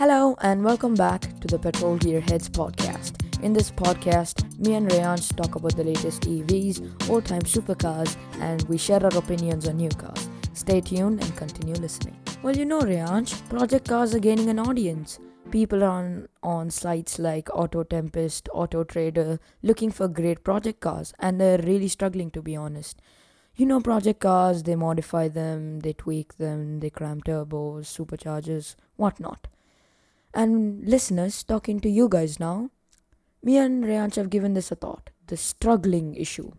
Hello, and welcome back to the Petrol Gearheads podcast. In this podcast, me and Reyansh talk about the latest EVs, old time supercars, and we share our opinions on new cars. Stay tuned and continue listening. Well, you know, Reyansh, project cars are gaining an audience. People are on, on sites like Auto Tempest, Auto Trader, looking for great project cars, and they're really struggling to be honest. You know, project cars, they modify them, they tweak them, they cram turbos, superchargers, whatnot. And listeners, talking to you guys now, me and Reyansh have given this a thought the struggling issue.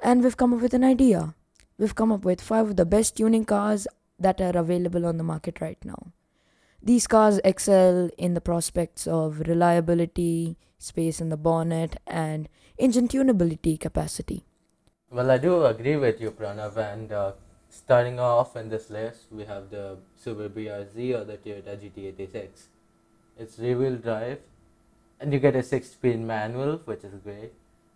And we've come up with an idea. We've come up with five of the best tuning cars that are available on the market right now. These cars excel in the prospects of reliability, space in the bonnet, and engine tunability capacity. Well, I do agree with you, Pranav. And uh, starting off in this list, we have the Subaru BRZ or the Toyota GT86. It's rear-wheel drive, and you get a six-speed manual, which is great.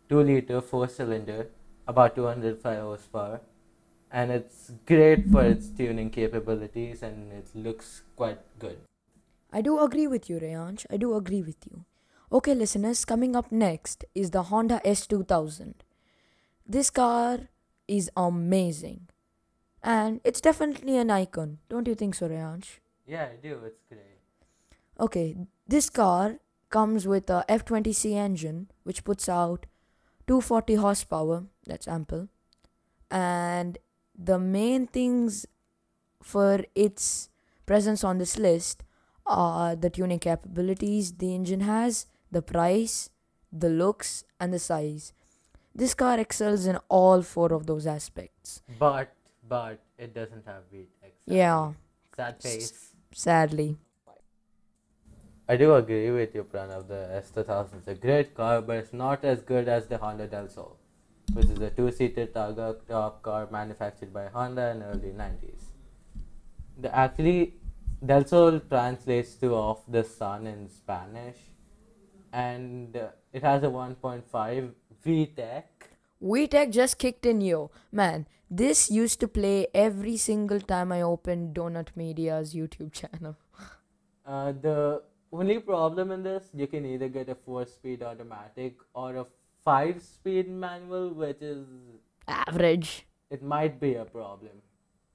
Two-liter four-cylinder, about 205 horsepower, and it's great for its tuning capabilities, and it looks quite good. I do agree with you, Reyansh. I do agree with you. Okay, listeners, coming up next is the Honda S2000. This car is amazing. And it's definitely an icon. Don't you think so, Reyansh? Yeah, I do. It's great. Okay, this car comes with a F20C engine which puts out 240 horsepower, that's ample. And the main things for its presence on this list are the tuning capabilities the engine has, the price, the looks, and the size. This car excels in all four of those aspects. But, but it doesn't have VTEC. Yeah, Sad face. sadly. I do agree with you, Pranav. The S2000 is a great car, but it's not as good as the Honda Del Sol, which is a two-seater Targa top car manufactured by Honda in the early 90s. The actually Del Sol translates to "off the sun" in Spanish, and uh, it has a 1.5 VTEC. VTEC just kicked in, yo. Man, this used to play every single time I opened Donut Media's YouTube channel. Uh, the only problem in this, you can either get a four-speed automatic or a five-speed manual, which is Average. it might be a problem.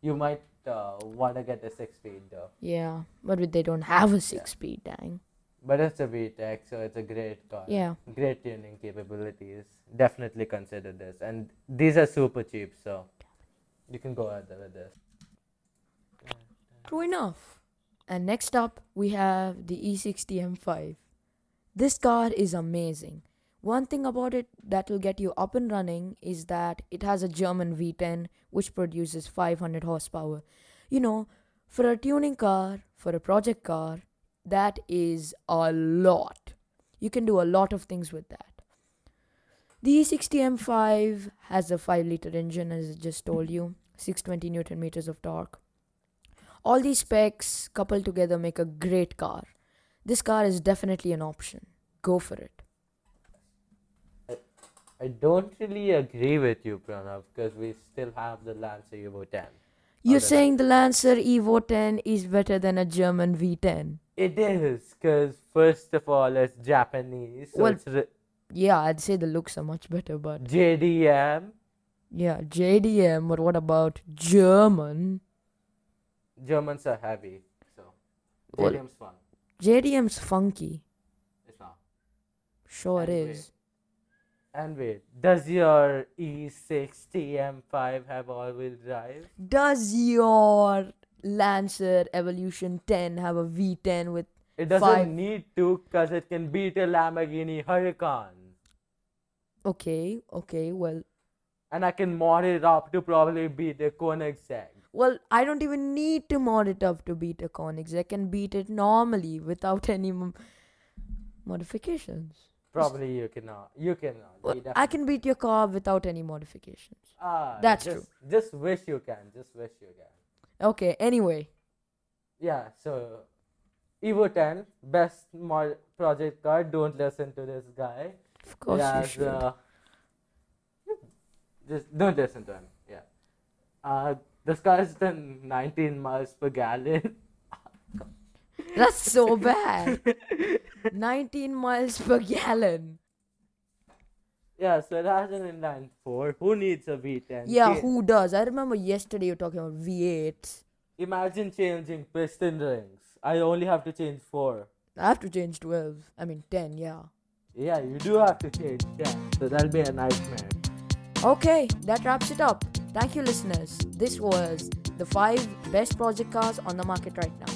You might uh, want to get a six speed though. Yeah, but they don't have a six speed, dang. But it's a VTEC, so it's a great car. Yeah. Great tuning capabilities. Definitely consider this. And these are super cheap, so you can go ahead with this. True enough. And next up, we have the E E60 M5. This car is amazing. One thing about it that will get you up and running is that it has a German V10 which produces 500 horsepower. You know, for a tuning car, for a project car, that is a lot. You can do a lot of things with that. The E E60 M5 has a 5 liter engine, as I just told you, 620 newton meters of torque. All these specs coupled together make a great car. This car is definitely an option. Go for it. I don't really agree with you, Pranav, because we still have the Lancer Evo 10. You're saying the Lancer Evo 10 is better than a German V10? It is, because first of all, it's Japanese. So Well- it's re- Yeah, I'd say the looks are much better, but JDM. yeah, JDM, but what about German? Germans are heavy, so Well- JDM's fun. JDM's funky. It's not. Sure it And is. And wait, does your E E60 M5 have all-wheel drive? Does your Lancer Evolution 10 have a V10 with It doesn't Five. need to, cause it can beat a Lamborghini Huracan, Okay, okay, well, and I can mod it up to probably beat a Koenigsegg. well, I don't even need to mod it up to beat a Koenigsegg. I can beat it normally without any m- modifications. Probably you cannot. You cannot. Well, You I can beat your car without any modifications. Ah, That's just, true. Just wish you can. Just wish you can. Okay, anyway, Yeah. So, Evo 10, best mod project car. Don't listen to this guy. of course It you should. uh, just don't listen to him. Yeah. Uh, this car is done 19 miles per gallon. That's so bad. 19 miles per gallon. Yeah, so rather than inline four, who needs a V10? Yeah, who does? I remember yesterday you were talking about V8. Imagine changing piston rings. I only have to change four. I have to change 12. I mean 10, yeah. Yeah, you do have to change. Yeah, so that'll be a nightmare. Okay, that wraps it up. Thank you, listeners. This was the five best project cars on the market right now.